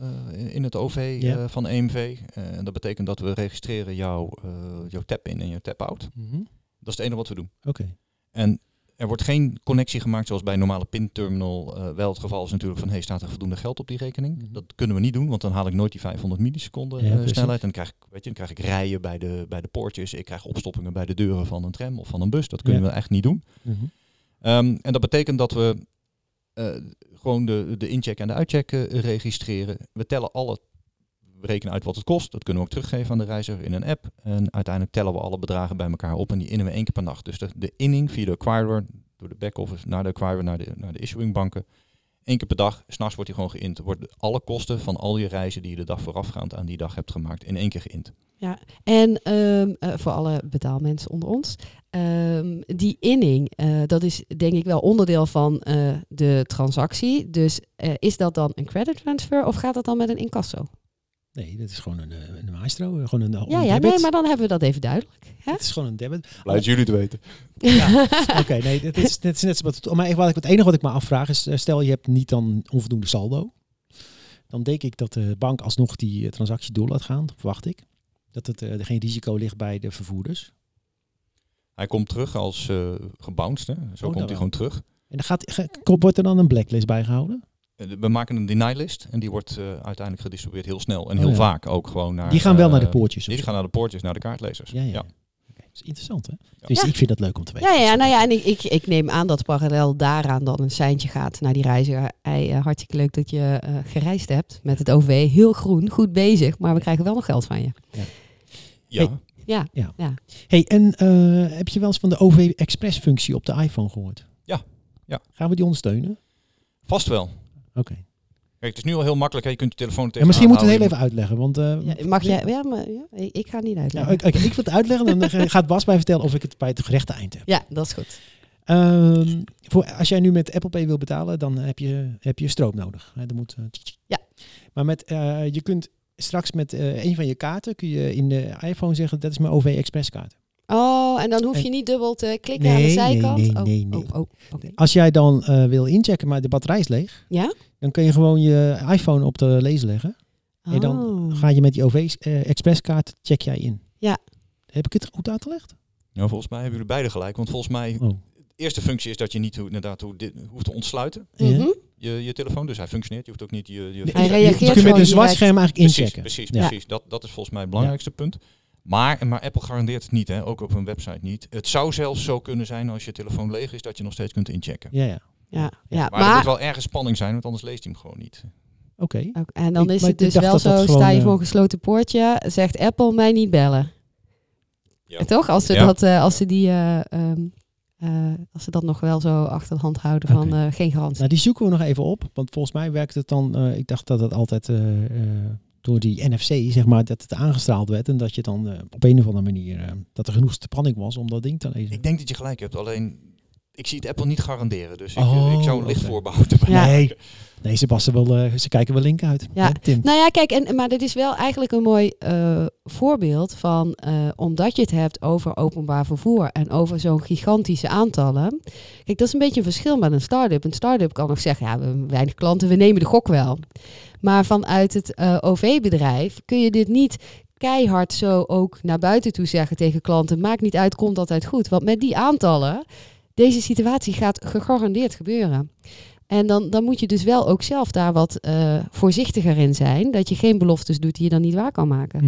eh, in het OV Ja. eh, van EMV. Eh, en dat betekent dat we registreren jouw, jouw tap-in en jouw tap-out. Mhm. Dat is het enige wat we doen. Oké. En er wordt geen connectie gemaakt zoals bij een normale pinterminal eh wel het geval is natuurlijk van hey, staat er voldoende geld op die rekening? Mhm. Dat kunnen we niet doen, want dan haal ik nooit die 500 milliseconden Ja, snelheid. En dan krijg, ik, weet je, dan krijg ik rijen bij de, bij de poortjes, ik krijg opstoppingen bij de deuren van een tram of van een bus. Dat kunnen Ja. we echt niet doen. Mhm. Ehm, en dat betekent dat we gewoon de, de incheck en de uitcheck eh, registreren. We tellen alle, we rekenen uit wat het kost. Dat kunnen we ook teruggeven aan de reiziger in een app. En uiteindelijk tellen we alle bedragen bij elkaar op en die innen we één keer per nacht. Dus de, de inning via de acquirer, door de back-office naar de acquirer, naar de, naar de issuingbanken. Eén keer per dag, s'nachts wordt die gewoon geïnt. Worden alle kosten van al je reizen die je de dag voorafgaand aan die dag hebt gemaakt in één keer geïnt. En ehm, eh, voor alle betaalmensen onder ons, ehm, die inning, eh, dat is denk ik wel onderdeel van eh, de transactie. Dus is dat dan een credit transfer of gaat dat dan met een incasso? Nee, dat is gewoon een, eh, een maestro. eh, Gewoon een, een Ja, ja, debit. nee, maar dan hebben we dat even duidelijk. Hè? Het is gewoon een debit. Dat jullie het weten. Ja, Oké, nee, dit is, is net zo wat. Maar wat ik, het enige wat ik me afvraag is, eh, stel je hebt niet dan onvoldoende saldo. Dan denk ik dat de bank alsnog die eh, transactie door laat gaan, verwacht ik. Dat het, eh, er geen risico ligt bij de vervoerders. Hij komt terug als eh gebounced. Hè? Zo dat komt wel. hij gewoon terug. En dan gaat, wordt er dan een blacklist bijgehouden? Eh, We maken een deny list en die wordt eh, uiteindelijk gedistribueerd heel snel. En Oh, heel ja. vaak ook gewoon naar... Die gaan wel eh, naar de poortjes. of Die zo. gaan naar de poortjes, naar de kaartlezers. Ja, ja. ja. Dat is interessant, hè? Dus Ja. ik vind dat leuk om te weten. Ja, ja, nou ja, en ik, ik, ik neem aan dat parallel daaraan dan een seintje gaat naar die reiziger. Hey, eh, hartstikke leuk dat je eh, gereisd hebt met het OV. Heel groen, goed bezig, maar we krijgen wel nog geld van je. Ja. Ja, Hey, en eh, heb je wel eens van de OV Express functie op de iPhone gehoord? Ja, ja. Gaan we die ondersteunen? Vast wel. Oké. Kijk, het is nu al heel makkelijk. Hè? Je kunt je telefoon er Ja, misschien moeten we het heel even uitleggen. Want, eh, Ja, mag jij? Ja, maar ja, ik ik ga niet Ja, uitleggen. oké, oké, ik wil het uitleggen en dan gaat Bas mij vertellen of ik het bij het gerechte eind heb. Ja, dat is goed. Ehm, voor, als jij nu met Apple Pay wil betalen, dan heb je, heb je stroom nodig. Hè, dan moet, eh, Ja. Maar met, eh, je kunt straks met eh, een van je kaarten, kun je in de iPhone zeggen, dat is mijn OV Express kaart. Oh, en dan hoef je En- niet dubbel te klikken aan de nee, zijkant? nee, oh, nee, nee. Oh, oh. Als jij dan eh, wil inchecken, maar de batterij is leeg, Ja? dan kun je gewoon je iPhone op de lezer leggen. En dan Oh. ga je met die OV eh, Express kaart, check jij in. Ja. Heb ik het goed uitgelegd? Nou, volgens mij hebben jullie beide gelijk. Want volgens mij, Oh. de eerste functie is dat je niet hoe, inderdaad hoeft te ontsluiten. Ja. Mhm. Je, je telefoon, dus hij functioneert. Je hoeft ook niet je... je Hij Je- reageert je, kunt met een zwart scherm eigenlijk Precies, inchecken. precies, Ja. precies. Dat, dat is volgens mij het belangrijkste punt. Maar, maar Apple garandeert het niet, hè? ook op hun website niet. Het zou zelfs zo kunnen zijn als je telefoon leeg is, dat je nog steeds kunt inchecken. Ja, ja. Ja, ja. Maar, er moet wel ergens spanning zijn, want anders leest hij hem gewoon niet. Oké. en dan Ik- is het dus wel dat dat zo, gewoon, sta je eh, voor een gesloten poortje, zegt Apple mij niet bellen. Ja. Toch? Als ze, Ja. dat, eh, als, ze die, eh, ehm, eh, als ze dat nog wel zo achter de hand houden van eh, geen garantie. Nou, die zoeken we nog even op. Want volgens mij werkt het dan... eh, ik dacht dat het altijd eh, eh, door die NFC, zeg maar, dat het aangestraald werd. En dat je dan eh, op een of andere manier... eh, dat er genoeg spanning was om dat ding te lezen. Ik denk dat je gelijk hebt, alleen ik zie het Apple niet garanderen. Dus ik, Oh, ik zou een licht oké. voorbehoud erbij Ja. Nee, nee ze, passen wel, eh, ze kijken wel link uit. Ja. Hè, Tim? Nou ja, kijk, en, maar dit is wel eigenlijk een mooi eh, voorbeeld van, eh, omdat je het hebt over openbaar vervoer en over zo'n gigantische aantallen. Kijk, dat is een beetje een verschil met een start-up. Een start-up kan nog zeggen, ja, we hebben weinig klanten, we nemen de gok wel. Maar vanuit het eh, OV-bedrijf kun je dit niet keihard zo ook naar buiten toe zeggen tegen klanten. Maakt niet uit, komt altijd goed. Want met die aantallen, deze situatie gaat gegarandeerd gebeuren. En dan, dan moet je dus wel ook zelf daar wat eh, voorzichtiger in zijn. Dat je geen beloftes doet die je dan niet waar kan maken.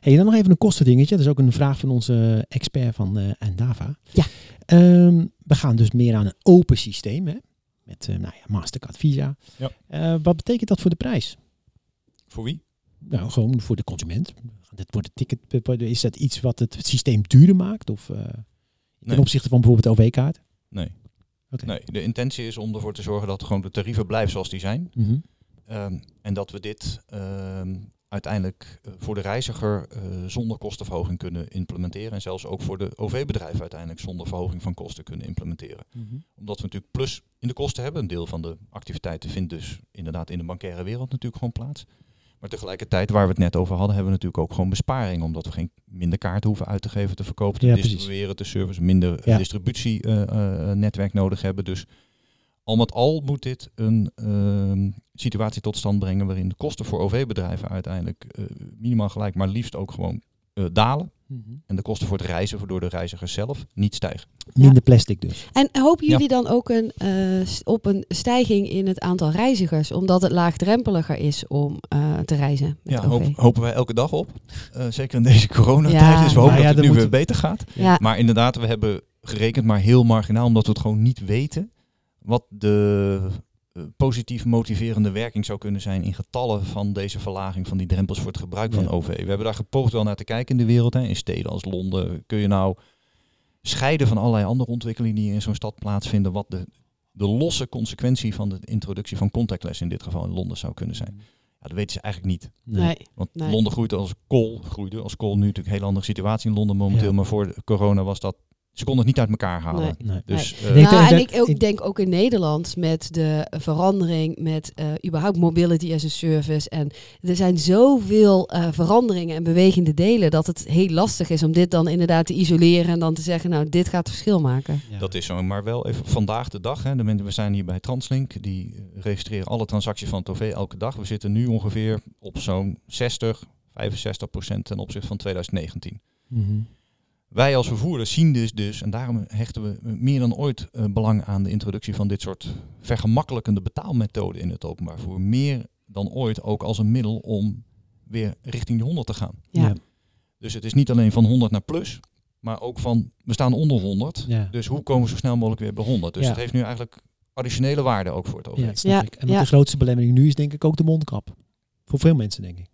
Hey, dan nog even een kostendingetje. Dat is ook een vraag van onze expert van eh Endava. Ja. Ehm, we gaan dus meer aan een open systeem. Hè? Met eh, nou ja, Mastercard, Visa. Ja. Eh, wat betekent dat voor de prijs? Voor wie? Nou, gewoon voor de consument. Dit wordt het ticket, is dat iets wat het systeem duurder maakt? Of eh, ten Nee. opzichte van bijvoorbeeld de OV-kaart? Nee. Nee. De intentie is om ervoor te zorgen dat gewoon de tarieven blijven zoals die zijn. Mhm. Ehm, en dat we dit ehm, uiteindelijk eh, voor de reiziger eh, zonder kostenverhoging kunnen implementeren. En zelfs ook voor de OV-bedrijven uiteindelijk zonder verhoging van kosten kunnen implementeren. Mhm. Omdat we natuurlijk plus in de kosten hebben. Een deel van de activiteiten vindt dus inderdaad in de bankaire wereld natuurlijk gewoon plaats. Maar tegelijkertijd, waar we het net over hadden, hebben we natuurlijk ook gewoon besparing. Omdat we geen minder kaarten hoeven uit te geven, te verkopen, te Ja, precies. distribueren, te service, minder Ja. distributienetwerk nodig hebben. Dus al met al moet dit een ehm, situatie tot stand brengen waarin de kosten voor OV-bedrijven uiteindelijk eh, minimaal gelijk, maar liefst ook gewoon eh, dalen. Mhm. En de kosten voor het reizen voor door de reizigers zelf niet stijgen. Minder plastic dus. En hopen Ja. jullie dan ook een, eh, op een stijging in het aantal reizigers? Omdat het laagdrempeliger is om eh, te reizen met Ja, OV? hoop- hopen wij elke dag op. Eh, zeker in deze coronatijd. Ja. Dus we hopen ja, dat het nu moet- weer beter gaat. Ja. Maar inderdaad, we hebben gerekend, maar heel marginaal, omdat we het gewoon niet weten wat de eh, positief motiverende werking zou kunnen zijn in getallen van deze verlaging van die drempels voor het gebruik van Ja. OV. We hebben daar gepoogd wel naar te kijken in de wereld. Hè. In steden als Londen kun je nou scheiden van allerlei andere ontwikkelingen die in zo'n stad plaatsvinden, wat de, de losse consequentie van de introductie van contactless in dit geval in Londen zou kunnen zijn. Ja, dat weten ze eigenlijk niet. Nee. Want Nee. Londen groeit als kool, groeide als kool. Nu natuurlijk een hele andere situatie in Londen momenteel, Ja. maar voor corona was dat, ze konden het niet uit elkaar halen. Nee. Nee. Dus Ik eh, denk Nou, en ik ook denk ook in Nederland met de verandering met eh, überhaupt mobility as a service. En er zijn zoveel eh, veranderingen en bewegende delen dat het heel lastig is om dit dan inderdaad te isoleren en dan te zeggen, nou, dit gaat het verschil maken. Ja. Dat is zo, maar wel even vandaag de dag. Hè, de mensen, we zijn hier bij Translink, die registreren alle transacties van het OV elke dag. We zitten nu ongeveer op zo'n 60, 65 procent ten opzichte van 2019. Mhm. Wij als vervoerders zien dus, dus en daarom hechten we meer dan ooit eh, belang aan de introductie van dit soort vergemakkelijkende betaalmethoden in het openbaar vervoer. Meer dan ooit ook als een middel om weer richting die 100 te gaan. Ja. Ja. Dus het is niet alleen van 100 naar plus, maar ook van we staan onder 100. Ja. Dus hoe komen we zo snel mogelijk weer bij 100? Dus Ja. het heeft nu eigenlijk additionele waarde ook voor het OV. Ja. En de grootste belemmering nu is denk ik ook de mondkap. Voor veel mensen denk ik.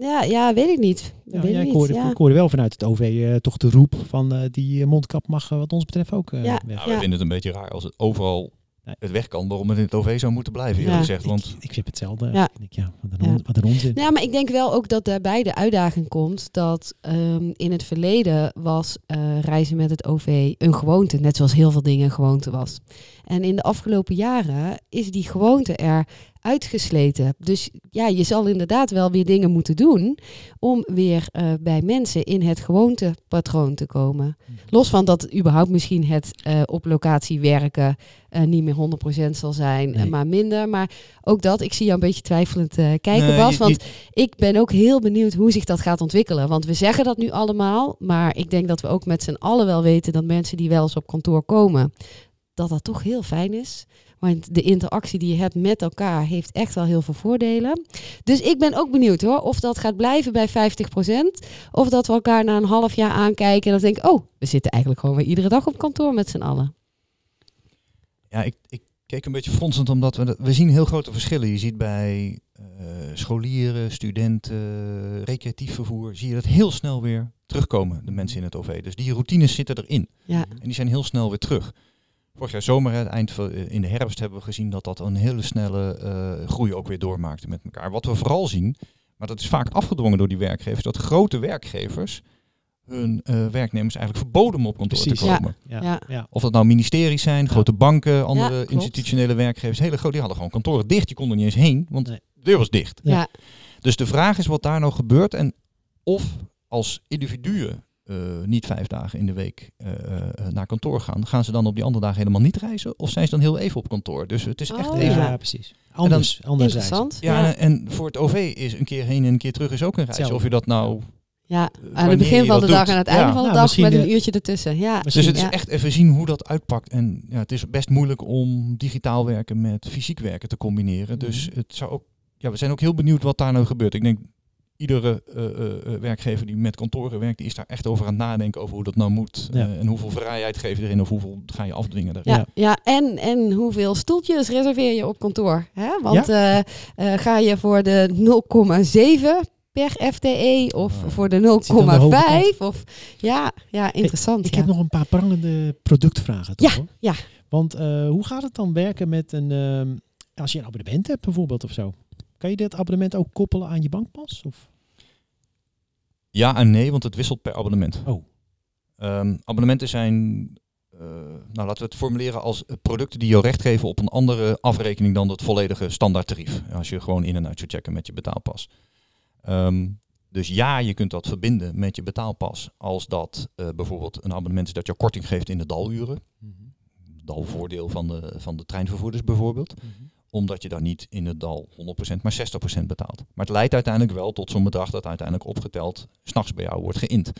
Ja, ja, weet ik niet. Ja, weet ja, ik hoorde, ja. ik hoorde wel vanuit het OV eh, toch de roep van eh, die eh, mondkap mag wat ons betreft ook eh, Ja. weg. Nou, we vinden het een beetje raar als het overal Nee. het weg kan, waarom het in het OV zou moeten blijven, eerlijk Ja. gezegd. Want Ik, ik vind hetzelfde. Ja. Ik denk, ja, wat, een Ja. on- wat een onzin. Ja, maar ik denk wel ook dat daarbij de uitdaging komt dat ehm, in het verleden was eh, reizen met het OV een gewoonte, net zoals heel veel dingen een gewoonte was. En in de afgelopen jaren is die gewoonte er uitgesleten. Dus ja, je zal inderdaad wel weer dingen moeten doen om weer eh, bij mensen in het gewoontepatroon te komen. Los van dat überhaupt misschien het eh, op locatie werken eh, niet meer 100% zal zijn, Nee. maar minder. Maar ook dat, ik zie jou een beetje twijfelend kijken, Nee, Bas. Want ik ben ook heel benieuwd hoe zich dat gaat ontwikkelen. Want we zeggen dat nu allemaal, maar ik denk dat we ook met z'n allen wel weten dat mensen die wel eens op kantoor komen, dat dat toch heel fijn is. Want de interactie die je hebt met elkaar heeft echt wel heel veel voordelen. Dus ik ben ook benieuwd hoor, of dat gaat blijven bij 50%. Of dat we elkaar na een half jaar aankijken en dan denken, oh, we zitten eigenlijk gewoon weer iedere dag op kantoor met z'n allen. ja, ik, ik keek een beetje fronsend omdat we, we zien heel grote verschillen. Je ziet bij eh, scholieren, studenten, recreatief vervoer, zie je dat heel snel weer terugkomen, de mensen in het OV. Dus die routines zitten erin. Ja, En die zijn heel snel weer terug. Vorig jaar zomer, hè, eind van, eh, in de herfst, hebben we gezien dat dat een hele snelle eh, groei ook weer doormaakte met elkaar. Wat we vooral zien, maar dat is vaak afgedwongen door die werkgevers, dat grote werkgevers hun eh, werknemers eigenlijk verboden om op kantoor Precies. te komen. Ja. Ja. Ja. Of dat nou ministeries zijn, grote banken, andere institutionele werkgevers, hele grote, die hadden gewoon kantoren dicht. Je kon er niet eens heen, want Nee. de deur was dicht. Ja. ja. Dus de vraag is wat daar nou gebeurt en of als individuen eh, niet vijf dagen in de week eh, eh, naar kantoor gaan, gaan ze dan op die andere dagen helemaal niet reizen? Of zijn ze dan heel even op kantoor? Dus het is echt Oh, even... Ja, precies. Anders, anders zijn ze. interessant. Ja, ja. En, voor het OV is een keer heen en een keer terug is ook een reis. Of je dat nou... Ja, aan het begin van de dag en aan het einde Ja. van de Nou, dag met een uurtje ertussen. Ja, Dus het is ja. echt even zien hoe dat uitpakt. En ja, het is best moeilijk om digitaal werken met fysiek werken te combineren. Dus Mhm. het zou ook, ja, we zijn ook heel benieuwd wat daar nou gebeurt. Ik denk iedere eh, eh, eh, werkgever die met kantoren werkt, die is daar echt over aan het nadenken over hoe dat nou moet. Ja. en hoeveel vrijheid geef je erin of hoeveel ga je afdwingen daarin. Ja, ja. en, en hoeveel stoeltjes reserveer je op kantoor? Hè? Want eh, eh, ga je voor de 0,7 per FTE of Ah. voor de zit aan de hoge 0,5? Of ja, ja, interessant. Ik ja. heb nog een paar prangende productvragen. Toch, Ja, hoor? ja. Want eh, hoe gaat het dan werken met een... ehm, als je een abonnement hebt bijvoorbeeld of zo. Kan je dit abonnement ook koppelen aan je bankpas? Of? Ja en nee, want het wisselt per abonnement. Oh. Ehm, abonnementen zijn, eh, nou laten we het formuleren als producten die jou recht geven op een andere afrekening dan het volledige standaardtarief. Als je gewoon in en uit zou checken met je betaalpas. Ehm, dus ja, je kunt dat verbinden met je betaalpas als dat eh, bijvoorbeeld een abonnement is dat jou korting geeft in de daluren. Dalvoordeel van de, van de treinvervoerders bijvoorbeeld omdat je dan niet in het dal 100% maar 60% betaalt. Maar het leidt uiteindelijk wel tot zo'n bedrag dat uiteindelijk opgeteld s'nachts bij jou wordt geïnd.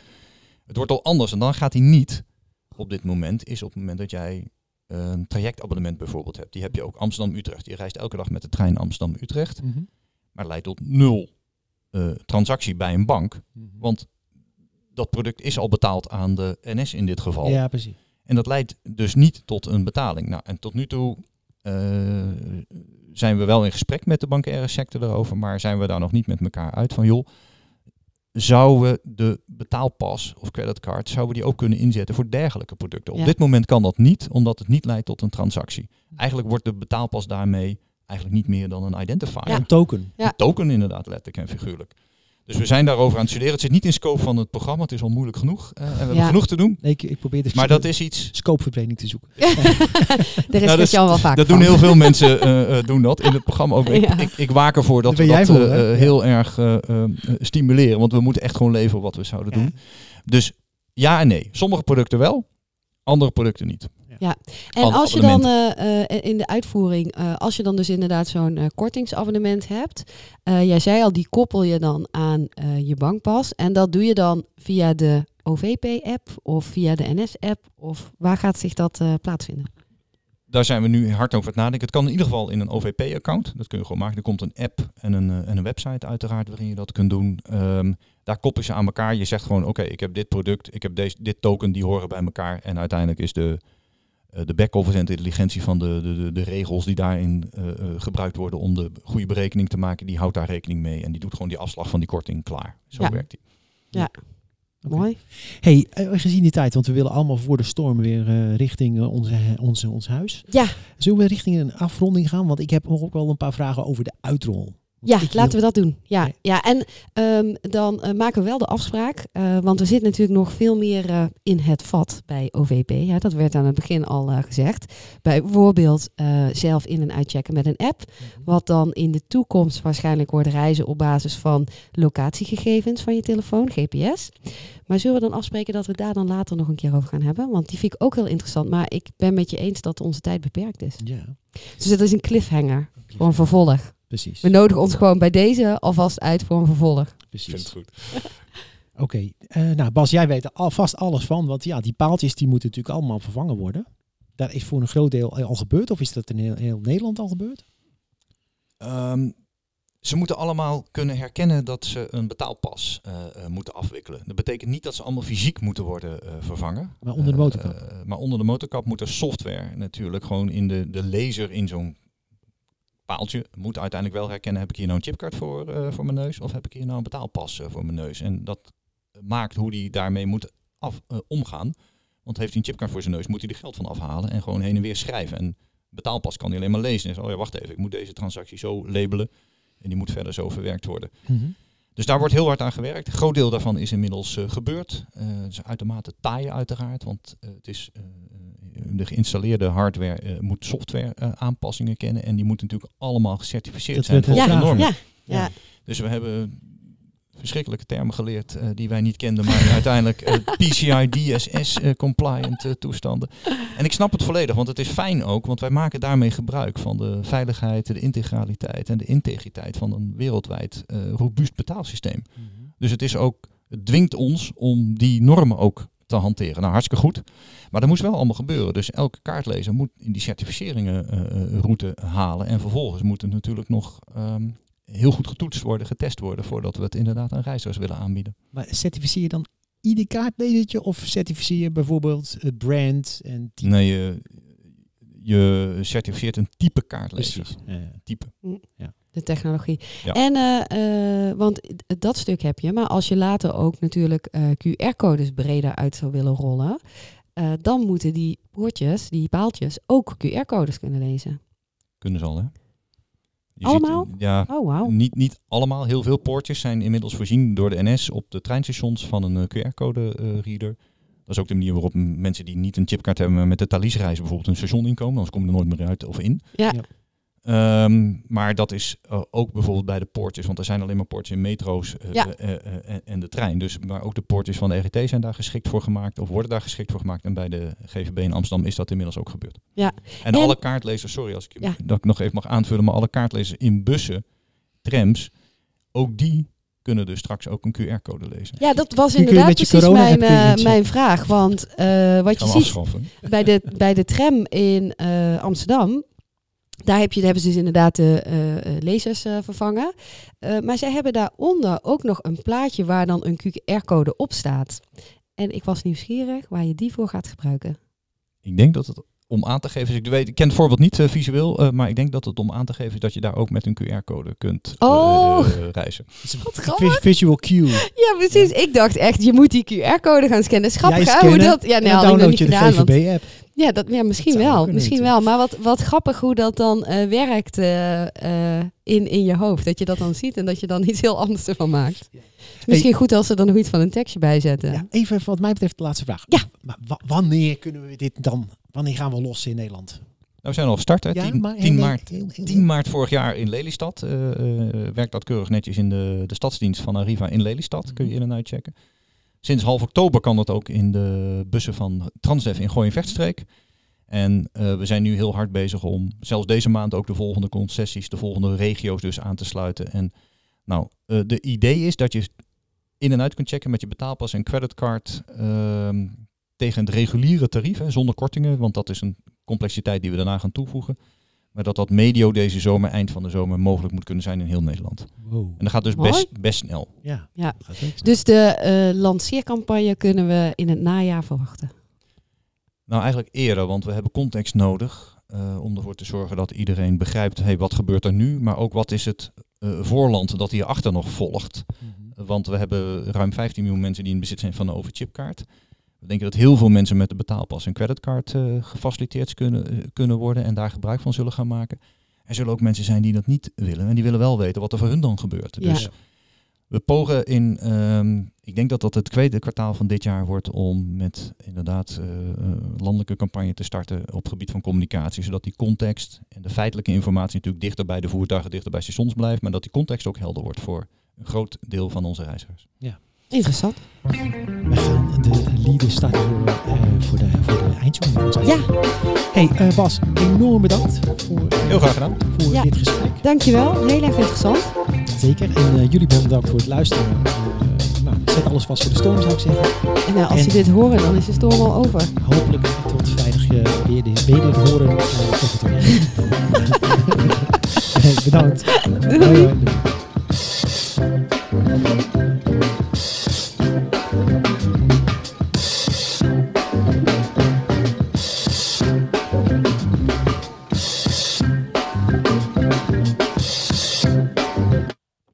Het wordt al anders en dan gaat hij niet op dit moment, is op het moment dat jij een trajectabonnement bijvoorbeeld hebt. Die heb je ook Amsterdam-Utrecht. Je reist elke dag met de trein Amsterdam-Utrecht, Mhm. maar leidt tot nul eh, transactie bij een bank. Mhm. Want dat product is al betaald aan de NS in dit geval. Ja, precies. En dat leidt dus niet tot een betaling. Nou, en tot nu toe zijn we wel in gesprek met de bankaire sector erover, maar zijn we daar nog niet met elkaar uit van joh, zouden we de betaalpas of creditcard, zouden we die ook kunnen inzetten voor dergelijke producten? Op Ja. dit moment kan dat niet, omdat het niet leidt tot een transactie. Eigenlijk wordt de betaalpas daarmee eigenlijk niet meer dan een identifier. Ja. Een token. Ja. Een token inderdaad, letterlijk en figuurlijk. Dus we zijn daarover aan het studeren. Het zit niet in scope van het programma, het is al moeilijk genoeg. eh, en we hebben genoeg te doen. Nee, ik, ik probeer de Maar dat is iets scopeverbrenging te zoeken. Daar is Nou, dat- Christian wel vaak Dat van. doen heel veel mensen eh, eh, doen dat in het programma ook. Ik, Ja. ik, ik waak ervoor dat we dat voor, heel erg eh, eh, stimuleren. Want we moeten echt gewoon leveren wat we zouden Ja. doen. Dus ja en nee. Sommige producten wel, andere producten niet. En Alle als je dan eh, eh, in de uitvoering, eh, als je dan dus inderdaad zo'n kortingsabonnement hebt, jij zei al, die koppel je dan aan je bankpas. En dat doe je dan via de OVP-app of via de NS-app? Of waar gaat zich dat plaatsvinden? Daar zijn we nu hard over het nadenken. Het kan in ieder geval in een OVP-account. Dat kun je gewoon maken. Er komt een app en een, en een website uiteraard waarin je dat kunt doen. Ehm, daar koppel je ze aan elkaar. Je zegt gewoon, oké, ik heb dit product, ik heb deze, dit token, die horen bij elkaar. En uiteindelijk is de, de back-office en de intelligentie van de, de, de, de regels die daarin eh, eh, gebruikt worden om de goede berekening te maken, die houdt daar rekening mee. En die doet gewoon die afslag van die korting klaar. Zo Ja. werkt die. Oké. Mooi. Hey, eh, gezien die tijd, want we willen allemaal voor de storm weer eh, richting eh, onze, onze, ons huis. Ja, Zullen we richting een afronding gaan? Want ik heb ook wel een paar vragen over de uitrol. Ja, laten we dat doen. Ja, ja. en ehm, dan eh, maken we wel de afspraak. eh, want er zit natuurlijk nog veel meer eh, in het vat bij OVP. Ja, dat werd aan het begin al gezegd. Bijvoorbeeld zelf in- en uitchecken met een app. Wat dan in de toekomst waarschijnlijk wordt reizen op basis van locatiegegevens van je telefoon, GPS. Maar zullen we dan afspreken dat we daar dan later nog een keer over gaan hebben? Want die vind ik ook heel interessant. Maar ik ben met je eens dat onze tijd beperkt is. Ja, Dus dat is een cliffhanger voor een vervolg. Precies. We nodigen ons gewoon bij deze alvast uit voor een vervolg. precies. goed. Oké, eh, nou Bas, jij weet er alvast alles van. Want ja, die paaltjes die moeten natuurlijk allemaal vervangen worden. Daar is voor een groot deel al gebeurd. Of is dat in heel, heel Nederland al gebeurd? Ehm, ze moeten allemaal kunnen herkennen dat ze een betaalpas eh, eh, moeten afwikkelen. Dat betekent niet dat ze allemaal fysiek moeten worden eh, vervangen. Maar onder de motorkap. eh, maar onder de motorkap moet er software natuurlijk gewoon in de, de laser in zo'n paaltje. Moet uiteindelijk wel herkennen, heb ik hier nou een chipkaart voor, eh, voor mijn neus of heb ik hier nou een betaalpas eh, voor mijn neus. En dat maakt hoe die daarmee moet af, eh, omgaan. Want heeft hij een chipkaart voor zijn neus, moet hij er geld van afhalen en gewoon heen en weer schrijven. En betaalpas kan hij alleen maar lezen. En zo, oh ja, wacht even, ik moet deze transactie zo labelen. En die moet verder zo verwerkt worden. Mhm. Dus daar wordt heel hard aan gewerkt. Een groot deel daarvan is inmiddels eh, gebeurd. Eh, het is uitermate taai uiteraard, want eh, het is, eh, de geïnstalleerde hardware eh, moet software eh, aanpassingen kennen. En die moeten natuurlijk allemaal gecertificeerd Dat zijn volgens de gevraagd. normen. Ja, ja. Dus we hebben verschrikkelijke termen geleerd eh, die wij niet kenden, maar uiteindelijk eh, PCI DSS eh, compliant toestanden. En ik snap het volledig, want het is fijn ook, want wij maken daarmee gebruik van de veiligheid, de integraliteit en de integriteit van een wereldwijd robuust betaalsysteem. Dus het is ook, het dwingt ons om die normen ook te hanteren. Nou, hartstikke goed. Maar dat moest wel allemaal gebeuren. Dus elke kaartlezer moet in die certificeringen route halen. En vervolgens moet het natuurlijk nog ehm, heel goed getoetst worden, getest worden, voordat we het inderdaad aan reizigers willen aanbieden. Maar certificeer je dan ieder kaartlezertje? Of certificeer je bijvoorbeeld het brand en type? Nee, je, je certificeert een type kaartlezer. Precies. Ja. Type. de technologie. Ja. En, eh, eh, want dat stuk heb je, maar als je later ook natuurlijk eh, QR-codes breder uit zou willen rollen, eh, dan moeten die poortjes, die paaltjes, ook QR-codes kunnen lezen. Kunnen ze al, hè? Je Allemaal? Ziet, ja, Oh. Niet, niet allemaal. Heel veel poortjes zijn inmiddels voorzien door de NS op de treinstations van een eh, QR-code-reader. dat is ook de manier waarop mensen die niet een chipkaart hebben, maar met de Thalys reizen bijvoorbeeld een station inkomen. Anders komen er nooit meer uit of in. Ja. Ehm, maar dat is eh, ook bijvoorbeeld bij de poortjes, want er zijn alleen maar poortjes in metro's eh, Ja. eh, en- en de trein. Dus, maar ook de poortjes van de RET zijn daar geschikt voor gemaakt of worden daar geschikt voor gemaakt. En bij de GVB in Amsterdam is dat inmiddels ook gebeurd. Ja. En, En- alle kaartlezers, sorry als ik Ja. dat ik nog even mag aanvullen, maar alle kaartlezers in bussen, trams, ook die kunnen dus straks ook een QR-code lezen. Ja, dat was inderdaad precies mijn, eh, mijn vraag. Want eh, wat je ziet bij de, bij de tram in eh, Amsterdam, daar, heb je, hebben ze dus inderdaad de eh, lezers eh, vervangen. Maar zij hebben daaronder ook nog een plaatje waar dan een QR-code op staat. En ik was nieuwsgierig waar je die voor gaat gebruiken. Ik denk dat het om aan te geven is, ik, weet, ik ken het voorbeeld niet eh, visueel, eh, maar ik denk dat het om aan te geven is dat je daar ook met een QR-code kunt eh, Oh. reizen. Wat grappig. Visual cue. Ja, precies. Ik dacht echt, je moet die QR-code gaan scannen. Is grappig, Jij hè? Hoe dat... Ja, nee, had ik nog download niet je de gedaan. want- GVB-app. Ja, dat, ja misschien Dat wel. Misschien wel. Maar wat, wat grappig hoe dat dan eh, werkt in, in je hoofd. Dat je dat dan ziet en dat je dan iets heel anders ervan maakt. Misschien goed als ze er nog iets van een tekstje bij zetten. Ja, even wat mij betreft de laatste vraag. Ja. Maar wa- wanneer kunnen we dit dan, wanneer gaan we los in Nederland? Nou, we zijn al gestart, hè? 10, maar 10 heel- maart. heel- heel- 10 maart vorig jaar in Lelystad. eh, eh, werkt dat keurig netjes in de, de stadsdienst van Arriva in Lelystad. Kun je in en uitchecken. Sinds half oktober kan dat ook in de bussen van Transdev in Gooi en Vechtstreek. En eh, we zijn nu heel hard bezig om zelfs deze maand ook de volgende concessies, de volgende regio's dus aan te sluiten. En nou, eh, de idee is dat je in en uit kunt checken met je betaalpas en creditcard ehm, tegen het reguliere tarief, hè, zonder kortingen, want dat is een complexiteit die we daarna gaan toevoegen. Maar dat dat medio deze zomer, eind van de zomer, mogelijk moet kunnen zijn in heel Nederland. Wow. En dat gaat dus best, best snel. Ja. Ja. Dus de eh, lanceercampagne kunnen we in het najaar verwachten. Nou, eigenlijk eerder, want we hebben context nodig eh, om ervoor te zorgen dat iedereen begrijpt, hey, wat gebeurt er nu? Maar ook wat is het voorland dat hierachter nog volgt? Mhm. Want we hebben ruim 15 miljoen mensen die in bezit zijn van een overchipkaart. We denken dat heel veel mensen met de betaalpas en creditcard eh, gefaciliteerd kunnen, eh, kunnen worden en daar gebruik van zullen gaan maken. Er zullen ook mensen zijn die dat niet willen en die willen wel weten wat er voor hun dan gebeurt. Ja. Dus we pogen in, ehm, ik denk dat dat het tweede kwartaal van dit jaar wordt om met inderdaad eh, landelijke campagne te starten op het gebied van communicatie. Zodat die context en de feitelijke informatie natuurlijk dichter bij de voertuigen, dichter bij stations blijft. Maar dat die context ook helder wordt voor een groot deel van onze reizigers. Interessant. We gaan de leader starten voor, eh, voor, de, voor de eindzoom. Ja, Hey eh, Bas, enorm bedankt voor, Heel graag gedaan. voor Ja. dit gesprek. dankjewel. Heel erg interessant. Zeker. En eh, jullie bedankt voor het luisteren. Eh, nou, zet alles vast voor de storm zou ik zeggen. En nou, als En- je dit horen, dan is de storm al over. Hopelijk tot vrijdag eh, weer, de, weer dit horen. eh, of het er bedankt. Doei.